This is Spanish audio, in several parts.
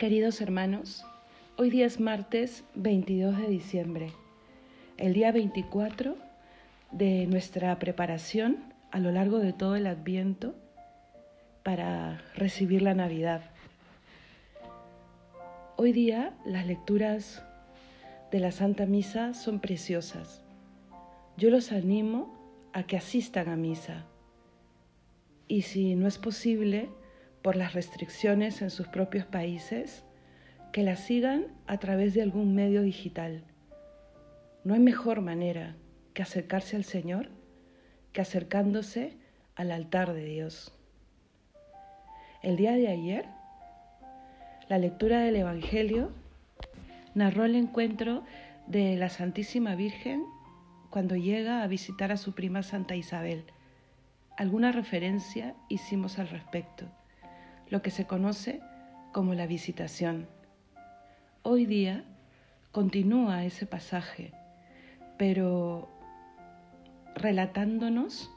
Queridos hermanos, hoy día es martes 22 de diciembre, el día 24 de nuestra preparación a lo largo de todo el adviento para recibir la Navidad. Hoy día las lecturas de la Santa Misa son preciosas. Yo los animo a que asistan a misa y si no es posible, por las restricciones en sus propios países, que la sigan a través de algún medio digital. No hay mejor manera que acercarse al Señor que acercándose al altar de Dios. El día de ayer, la lectura del Evangelio narró el encuentro de la Santísima Virgen cuando llega a visitar a su prima Santa Isabel. Alguna referencia hicimos al respecto lo que se conoce como la visitación. Hoy día continúa ese pasaje, pero relatándonos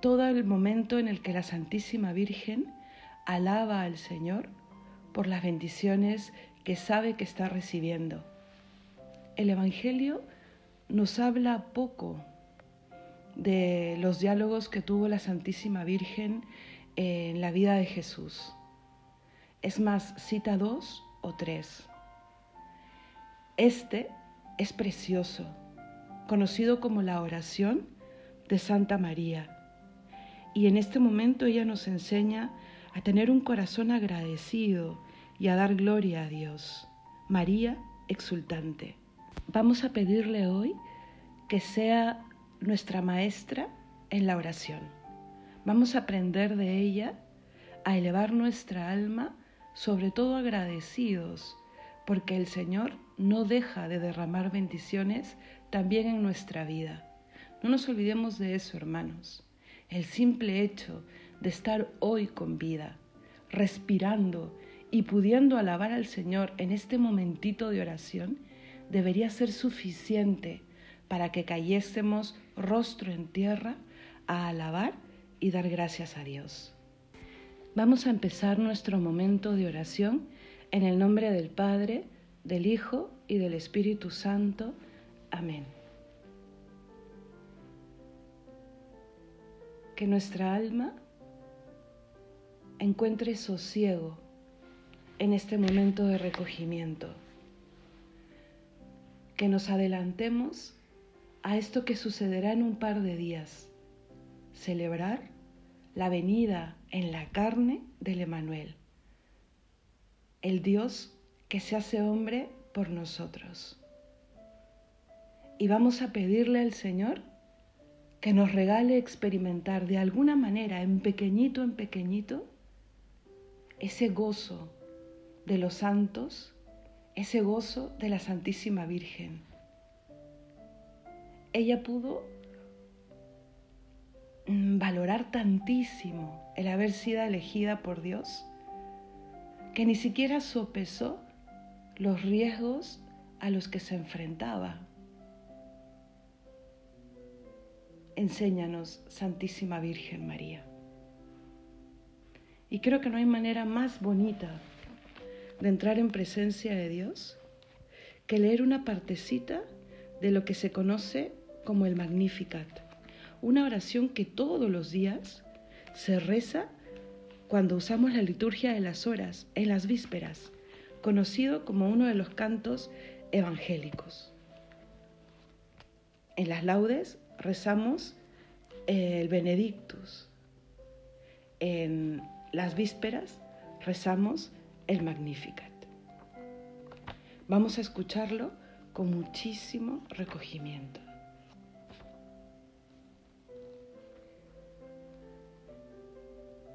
todo el momento en el que la Santísima Virgen alaba al Señor por las bendiciones que sabe que está recibiendo. El Evangelio nos habla poco de los diálogos que tuvo la Santísima Virgen en la vida de Jesús. Es más, cita dos o tres. Este es precioso, conocido como la oración de Santa María. Y en este momento ella nos enseña a tener un corazón agradecido y a dar gloria a Dios. María exultante. Vamos a pedirle hoy que sea nuestra maestra en la oración. Vamos a aprender de ella a elevar nuestra alma, sobre todo agradecidos, porque el Señor no deja de derramar bendiciones también en nuestra vida. No nos olvidemos de eso, hermanos. El simple hecho de estar hoy con vida, respirando y pudiendo alabar al Señor en este momentito de oración, debería ser suficiente para que cayésemos rostro en tierra a alabar y dar gracias a Dios. Vamos a empezar nuestro momento de oración en el nombre del Padre, del Hijo y del Espíritu Santo. Amén. Que nuestra alma encuentre sosiego en este momento de recogimiento. Que nos adelantemos a esto que sucederá en un par de días. Celebrar la venida en la carne del Emanuel, el Dios que se hace hombre por nosotros. Y vamos a pedirle al Señor que nos regale experimentar de alguna manera, en pequeñito en pequeñito, ese gozo de los santos, ese gozo de la Santísima Virgen. Ella pudo valorar tantísimo el haber sido elegida por Dios que ni siquiera sopesó los riesgos a los que se enfrentaba. Enséñanos, Santísima Virgen María. Y creo que no hay manera más bonita de entrar en presencia de Dios que leer una partecita de lo que se conoce como el Magnificat una oración que todos los días se reza cuando usamos la liturgia de las horas, en las vísperas, conocido como uno de los cantos evangélicos. En las laudes rezamos el Benedictus. En las vísperas rezamos el Magnificat. Vamos a escucharlo con muchísimo recogimiento.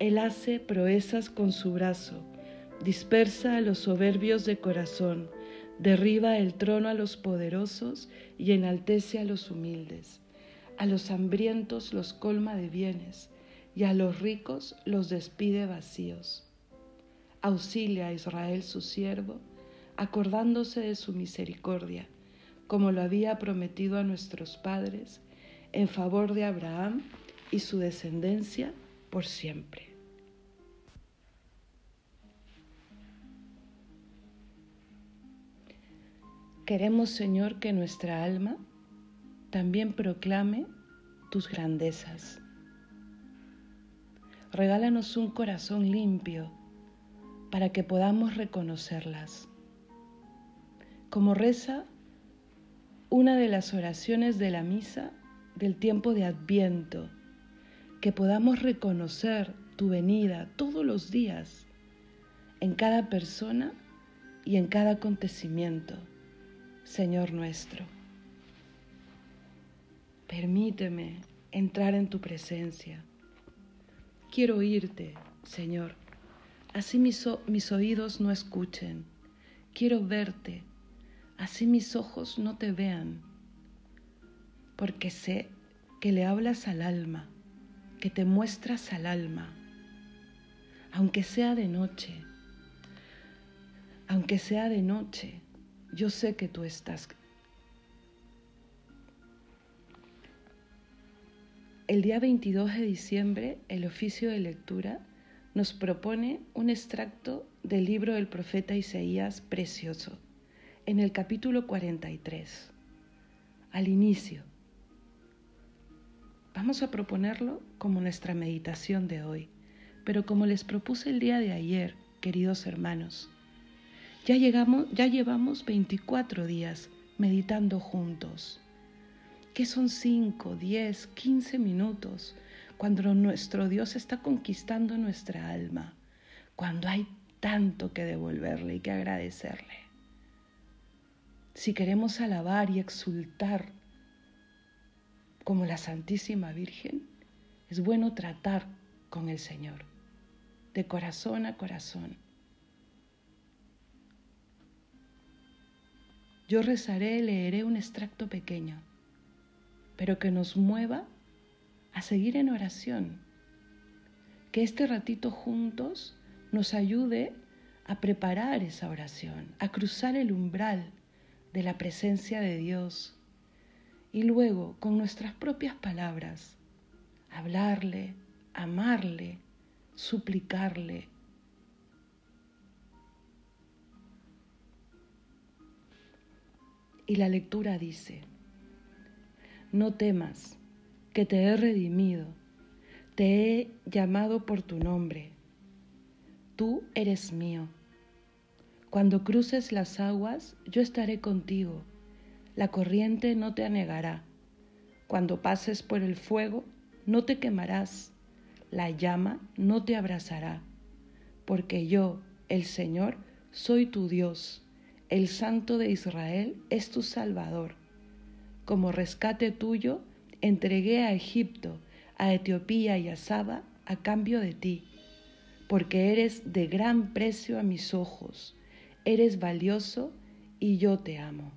Él hace proezas con su brazo, dispersa a los soberbios de corazón, Derriba el trono a los poderosos y enaltece a los humildes. A los hambrientos los colma de bienes y a los ricos los despide vacíos. Auxilia a Israel su siervo, acordándose de su misericordia, como lo había prometido a nuestros padres, en favor de Abraham y su descendencia por siempre. Queremos, Señor, que nuestra alma también proclame tus grandezas. Regálanos un corazón limpio para que podamos reconocerlas. Como reza una de las oraciones de la misa del tiempo de Adviento, que podamos reconocer tu venida todos los días en cada persona y en cada acontecimiento, Señor nuestro. Permíteme entrar en tu presencia. Quiero oírte, Señor. Así mis, mis, oídos no escuchen. Quiero verte. Así mis ojos no te vean. Porque sé que le hablas al alma, que te muestras al alma. Aunque sea de noche, aunque sea de noche, yo sé que tú estás El día 22 de diciembre, el oficio de lectura nos propone un extracto del libro del profeta Isaías precioso, en el capítulo 43, al inicio. Vamos a proponerlo como nuestra meditación de hoy, pero como les propuse el día de ayer, queridos hermanos, ya, llegamos, ya llevamos 24 días meditando juntos ¿Qué son 5, 10, 15 minutos cuando nuestro Dios está conquistando nuestra alma? Cuando hay tanto que devolverle y que agradecerle. Si queremos alabar y exultar como la Santísima Virgen, es bueno tratar con el Señor, de corazón a corazón. Yo rezaré, leeré un extracto pequeño pero que nos mueva a seguir en oración. Que este ratito juntos nos ayude a preparar esa oración, a cruzar el umbral de la presencia de Dios y luego con nuestras propias palabras hablarle, amarle, suplicarle. Y la lectura dice, no temas, que te he redimido, te he llamado por tu nombre. Tú eres mío. Cuando cruces las aguas, yo estaré contigo. La corriente no te anegará. Cuando pases por el fuego, no te quemarás. La llama no te abrazará. Porque yo, el Señor, soy tu Dios. El Santo de Israel es tu Salvador como rescate tuyo, entregué a Egipto, a Etiopía y a Saba a cambio de ti, porque eres de gran precio a mis ojos, eres valioso y yo te amo.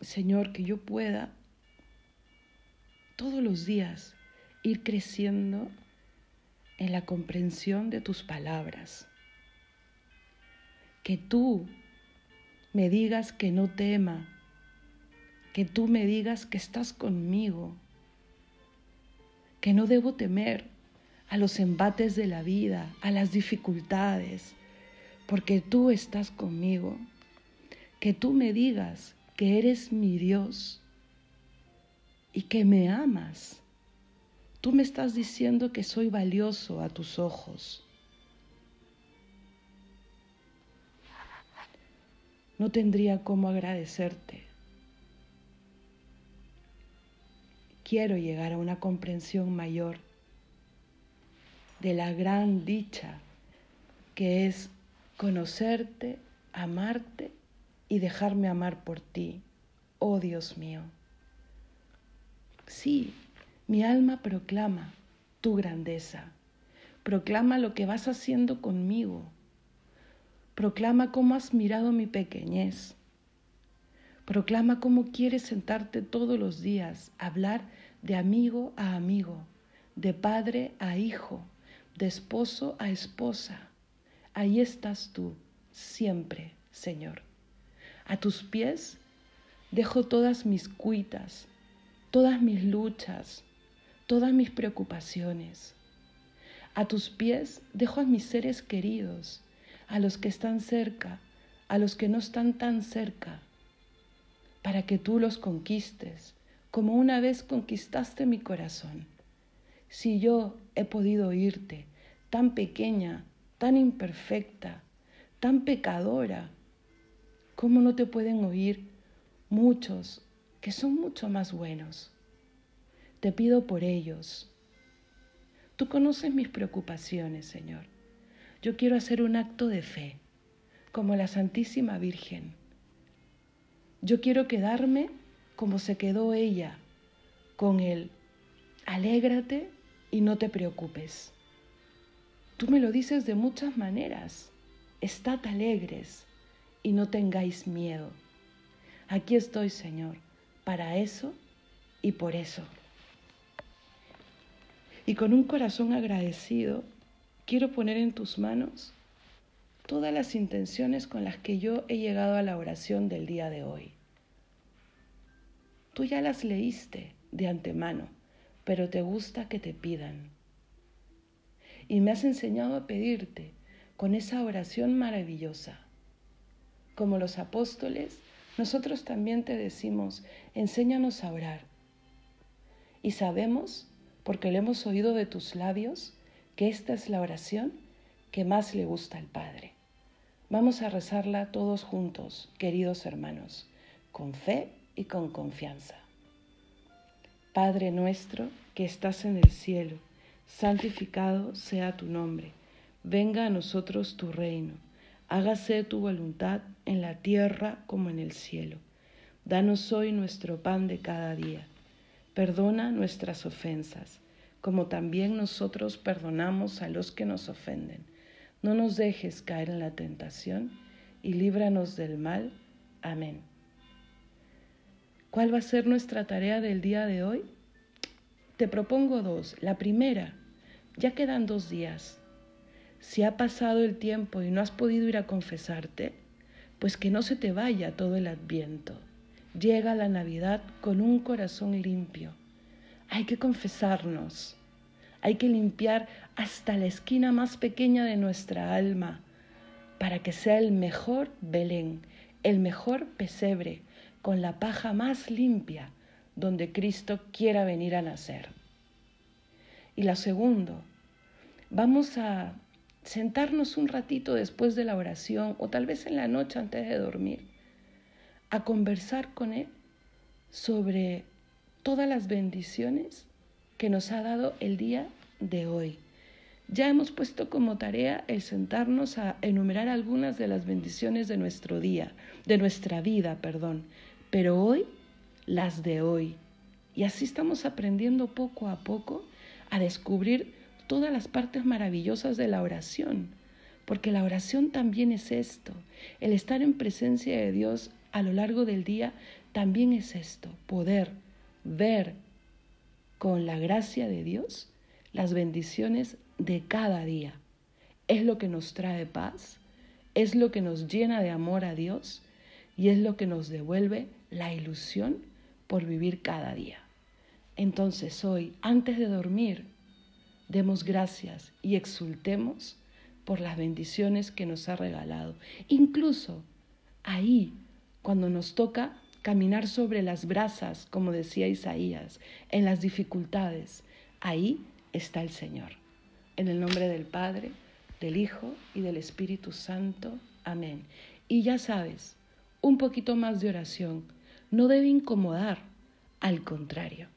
Señor, que yo pueda todos los días ir creciendo en la comprensión de tus palabras. Que tú me digas que no tema, que tú me digas que estás conmigo, que no debo temer a los embates de la vida, a las dificultades, porque tú estás conmigo, que tú me digas que eres mi Dios y que me amas. Tú me estás diciendo que soy valioso a tus ojos no tendría cómo agradecerte. Quiero llegar a una comprensión mayor de la gran dicha que es conocerte, amarte y dejarme amar por ti, oh Dios mío. Sí, mi alma proclama tu grandeza, Proclama lo que vas haciendo conmigo. Proclama cómo has mirado mi pequeñez. Proclama cómo quieres sentarte todos los días, hablar de amigo a amigo, de padre a hijo, de esposo a esposa. Ahí estás tú, siempre, Señor. A tus pies dejo todas mis cuitas, todas mis luchas, todas mis preocupaciones. A tus pies dejo a mis seres queridos, a los que están cerca, a los que no están tan cerca, para que tú los conquistes, como una vez conquistaste mi corazón. Si yo he podido oírte, tan pequeña, tan imperfecta, tan pecadora, ¿cómo no te pueden oír muchos que son mucho más buenos? Te pido por ellos. Tú conoces mis preocupaciones, Señor. Yo quiero hacer un acto de fe, como la Santísima Virgen yo quiero quedarme como se quedó ella, con él. Alégrate y no te preocupes. Tú me lo dices de muchas maneras. Estad alegres y no tengáis miedo. Aquí estoy, Señor, para eso y por eso. Y con un corazón agradecido, quiero poner en tus manos todas las intenciones con las que yo he llegado a la oración del día de hoy. Tú ya las leíste de antemano, pero te gusta que te pidan. Y me has enseñado a pedirte con esa oración maravillosa. Como los apóstoles, nosotros también te decimos, enséñanos a orar. Y sabemos, porque lo hemos oído de tus labios, que esta es la oración que más le gusta al Padre. Vamos a rezarla todos juntos, queridos hermanos, con fe y con confianza. Padre nuestro que estás en el cielo, santificado sea tu nombre, venga a nosotros tu reino, hágase tu voluntad en la tierra como en el cielo. Danos hoy nuestro pan de cada día. Perdona nuestras ofensas, como también nosotros perdonamos a los que nos ofenden. No nos dejes caer en la tentación y líbranos del mal. Amén. ¿Cuál va a ser nuestra tarea del día de hoy? Te propongo dos. La primera, ya quedan dos días. Si ha pasado el tiempo y no has podido ir a confesarte, pues que no se te vaya todo el adviento. Llega la Navidad con un corazón limpio. Hay que confesarnos. Hay que limpiar hasta la esquina más pequeña de nuestra alma para que sea el mejor Belén, el mejor pesebre, con la paja más limpia donde Cristo quiera venir a nacer. Y la segundo, vamos a sentarnos un ratito después de la oración o tal vez en la noche antes de dormir a conversar con Él sobre todas las bendiciones que nos ha dado el día de hoy. Ya hemos puesto como tarea el sentarnos a enumerar algunas de las bendiciones de nuestro día, de nuestra vida, perdón pero hoy las de hoy. Y así estamos aprendiendo poco a poco a descubrir todas las partes maravillosas de la oración, porque la oración también es esto, el estar en presencia de Dios a lo largo del día también es esto, poder ver con la gracia de Dios las bendiciones de cada día. Es lo que nos trae paz, es lo que nos llena de amor a Dios y es lo que nos devuelve la ilusión por vivir cada día. Entonces hoy, antes de dormir, demos gracias y exultemos por las bendiciones que nos ha regalado. Incluso ahí, cuando nos toca caminar sobre las brasas, como decía Isaías, en las dificultades, ahí está el Señor. En el nombre del Padre, del Hijo y del Espíritu Santo. Amén. Y ya sabes, un poquito más de oración no debe incomodar, al contrario,